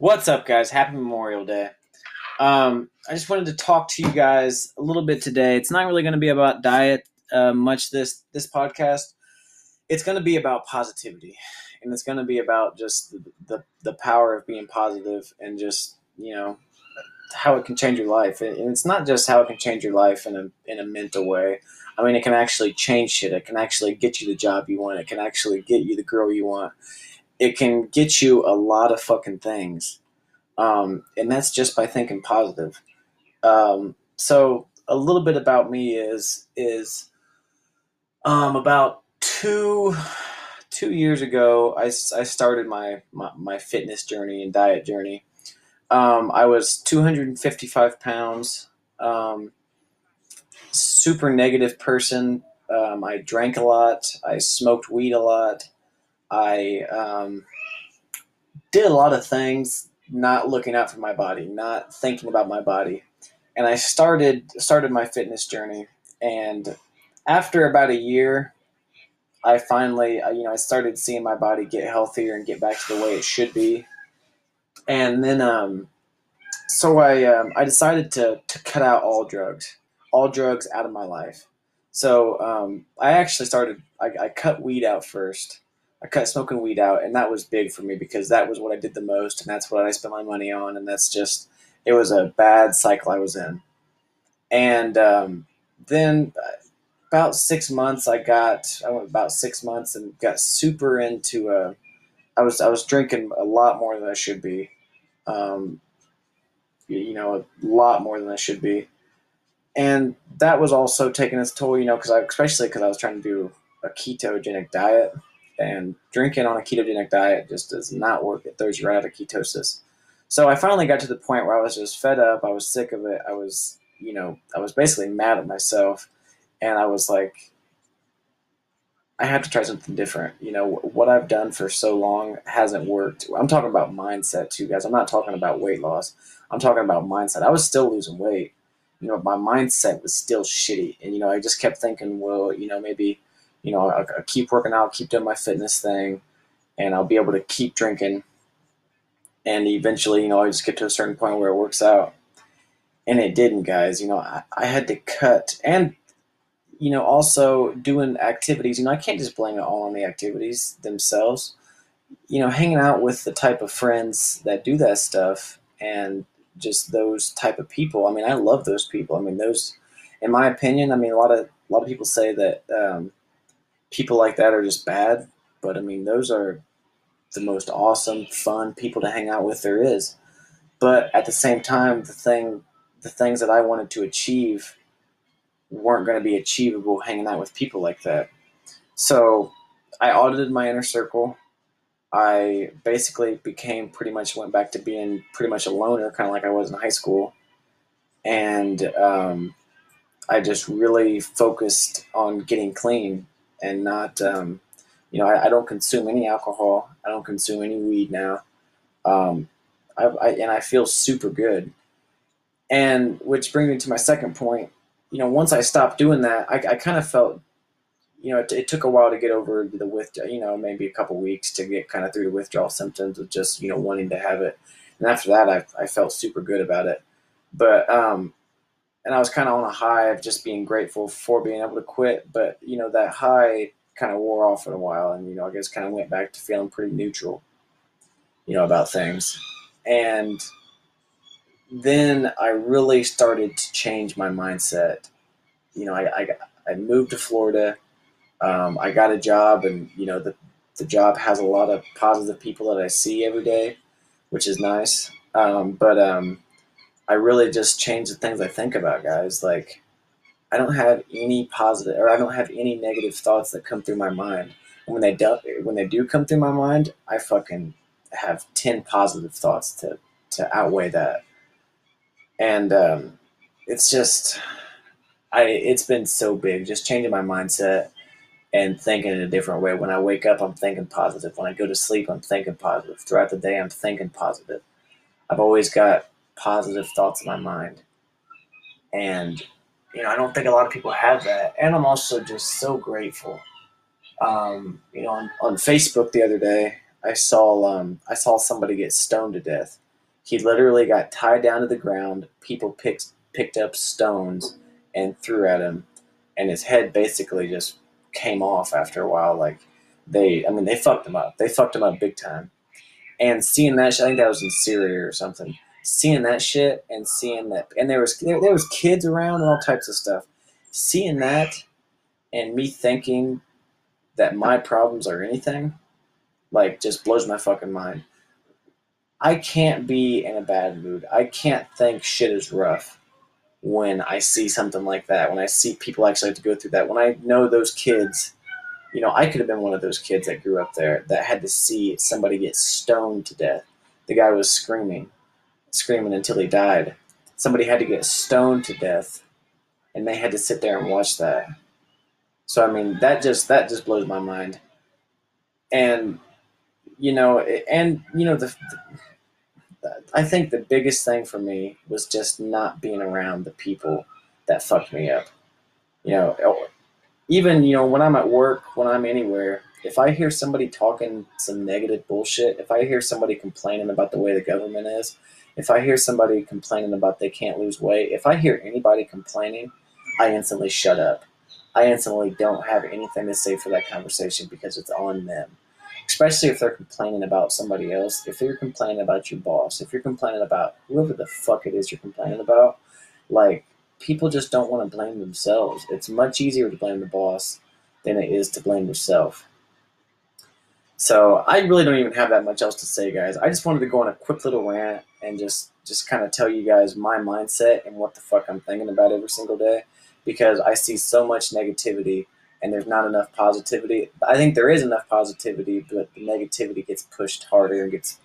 What's up, guys? Happy Memorial Day. Um, I just wanted to talk to you guys a little bit today. It's not really going to be about diet uh, much this this podcast. It's going to be about positivity, and it's going to be about just the, the the power of being positive and just you know how it can change your life. And it's not just how it can change your life in a in a mental way. I mean, it can actually change shit. It can actually get you the job you want. It can actually get you the girl you want it can get you a lot of fucking things. Um, and that's just by thinking positive. Um, so a little bit about me is is um, about two two years ago I, I started my, my, my fitness journey and diet journey. Um, I was 255 pounds, um, super negative person. Um, I drank a lot. I smoked weed a lot. I um, did a lot of things not looking out for my body, not thinking about my body. And I started started my fitness journey and after about a year I finally you know I started seeing my body get healthier and get back to the way it should be. And then um, so I um, I decided to to cut out all drugs, all drugs out of my life. So um, I actually started I, I cut weed out first I cut smoking weed out, and that was big for me because that was what I did the most, and that's what I spent my money on, and that's just it was a bad cycle I was in. And um, then uh, about six months, I got I went about six months and got super into. a. I was I was drinking a lot more than I should be, um, you know, a lot more than I should be, and that was also taking its toll, you know, because I especially because I was trying to do a ketogenic diet and drinking on a ketogenic diet just does not work. It throws you right out of ketosis. So I finally got to the point where I was just fed up. I was sick of it. I was, you know, I was basically mad at myself. And I was like, I have to try something different. You know, what I've done for so long hasn't worked. I'm talking about mindset too, guys. I'm not talking about weight loss. I'm talking about mindset. I was still losing weight. You know, my mindset was still shitty. And, you know, I just kept thinking, well, you know, maybe you know, I'll, I'll keep working out, keep doing my fitness thing, and I'll be able to keep drinking. And eventually, you know, I just get to a certain point where it works out. And it didn't, guys. You know, I, I had to cut. And, you know, also doing activities. You know, I can't just blame it all on the activities themselves. You know, hanging out with the type of friends that do that stuff and just those type of people. I mean, I love those people. I mean, those, in my opinion, I mean, a lot of a lot of people say that um, people like that are just bad. But I mean, those are the most awesome, fun people to hang out with there is. But at the same time, the thing, the things that I wanted to achieve weren't going to be achievable hanging out with people like that. So I audited my inner circle. I basically became pretty much went back to being pretty much a loner, kind of like I was in high school. And um, I just really focused on getting clean and not, um, you know, I, I, don't consume any alcohol. I don't consume any weed now. Um, I, I, and I feel super good. And which brings me to my second point. You know, once I stopped doing that, I, I kind of felt, you know, it, it, took a while to get over the withdrawal, you know, maybe a couple weeks to get kind of through the withdrawal symptoms of just, you know, wanting to have it. And after that, I, I felt super good about it. But um, and I was kind of on a high of just being grateful for being able to quit. But you know that high kind of wore off in a while, and you know I guess kind of went back to feeling pretty neutral, you know, about things. And then I really started to change my mindset. You know, I I, I moved to Florida. Um, I got a job, and you know the the job has a lot of positive people that I see every day, which is nice. Um, but um, I really just change the things I think about, guys. Like, I don't have any positive or I don't have any negative thoughts that come through my mind. And when they do, when they do come through my mind, I fucking have ten positive thoughts to to outweigh that. And um, it's just, I it's been so big, just changing my mindset and thinking in a different way. When I wake up, I'm thinking positive. When I go to sleep, I'm thinking positive. Throughout the day, I'm thinking positive. I've always got positive thoughts in my mind. And, you know, I don't think a lot of people have that. And I'm also just so grateful. Um, you know, on, on Facebook the other day, I saw um, I saw somebody get stoned to death. He literally got tied down to the ground. People picked picked up stones and threw at him, and his head basically just came off after a while. Like they, I mean, they fucked him up. They fucked him up big time. And seeing that, I think that was in Syria or something. Seeing that shit and seeing that, and there was there, there was kids around and all types of stuff. Seeing that, and me thinking that my problems are anything, like just blows my fucking mind. I can't be in a bad mood. I can't think shit is rough when I see something like that. When I see people actually have to go through that. When I know those kids, you know, I could have been one of those kids that grew up there that had to see somebody get stoned to death. The guy was screaming, screaming until he died. Somebody had to get stoned to death, and they had to sit there and watch that. So I mean, that just that just blows my mind. And you know, and you know the, the I think the biggest thing for me was just not being around the people that fucked me up. You know, oh, even you know when I'm at work, when I'm anywhere, if I hear somebody talking some negative bullshit, if I hear somebody complaining about the way the government is, if I hear somebody complaining about they can't lose weight, if I hear anybody complaining, I instantly shut up. I instantly don't have anything to say for that conversation because it's on them especially if they're complaining about somebody else. If you're complaining about your boss, if you're complaining about whoever the fuck it is you're complaining about, like people just don't want to blame themselves. It's much easier to blame the boss than it is to blame yourself. So I really don't even have that much else to say, guys. I just wanted to go on a quick little rant and just just kind of tell you guys my mindset and what the fuck I'm thinking about every single day because I see so much negativity and there's not enough positivity. I think there is enough positivity, but the negativity gets pushed harder and gets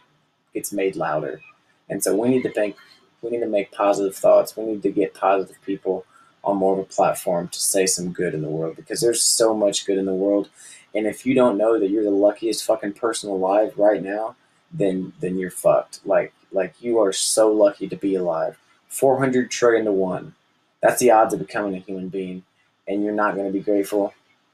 gets made louder. And so we need to think we need to make positive thoughts. We need to get positive people on more of a platform to say some good in the world because there's so much good in the world. And if you don't know that you're the luckiest fucking person alive right now, then then you're fucked. Like like you are so lucky to be alive. 400 trillion to 1. That's the odds of becoming a human being and you're not going to be grateful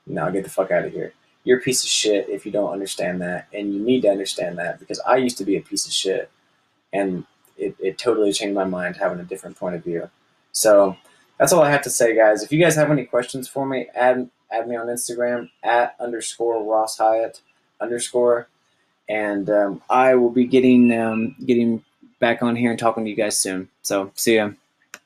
now get the fuck out of here. You're a piece of shit if you don't understand that, and you need to understand that because I used to be a piece of shit, and it, it totally changed my mind having a different point of view. So that's all I have to say, guys. If you guys have any questions for me, add add me on Instagram at underscore Ross Hyatt underscore, and um, I will be getting um, getting back on here and talking to you guys soon. So see ya.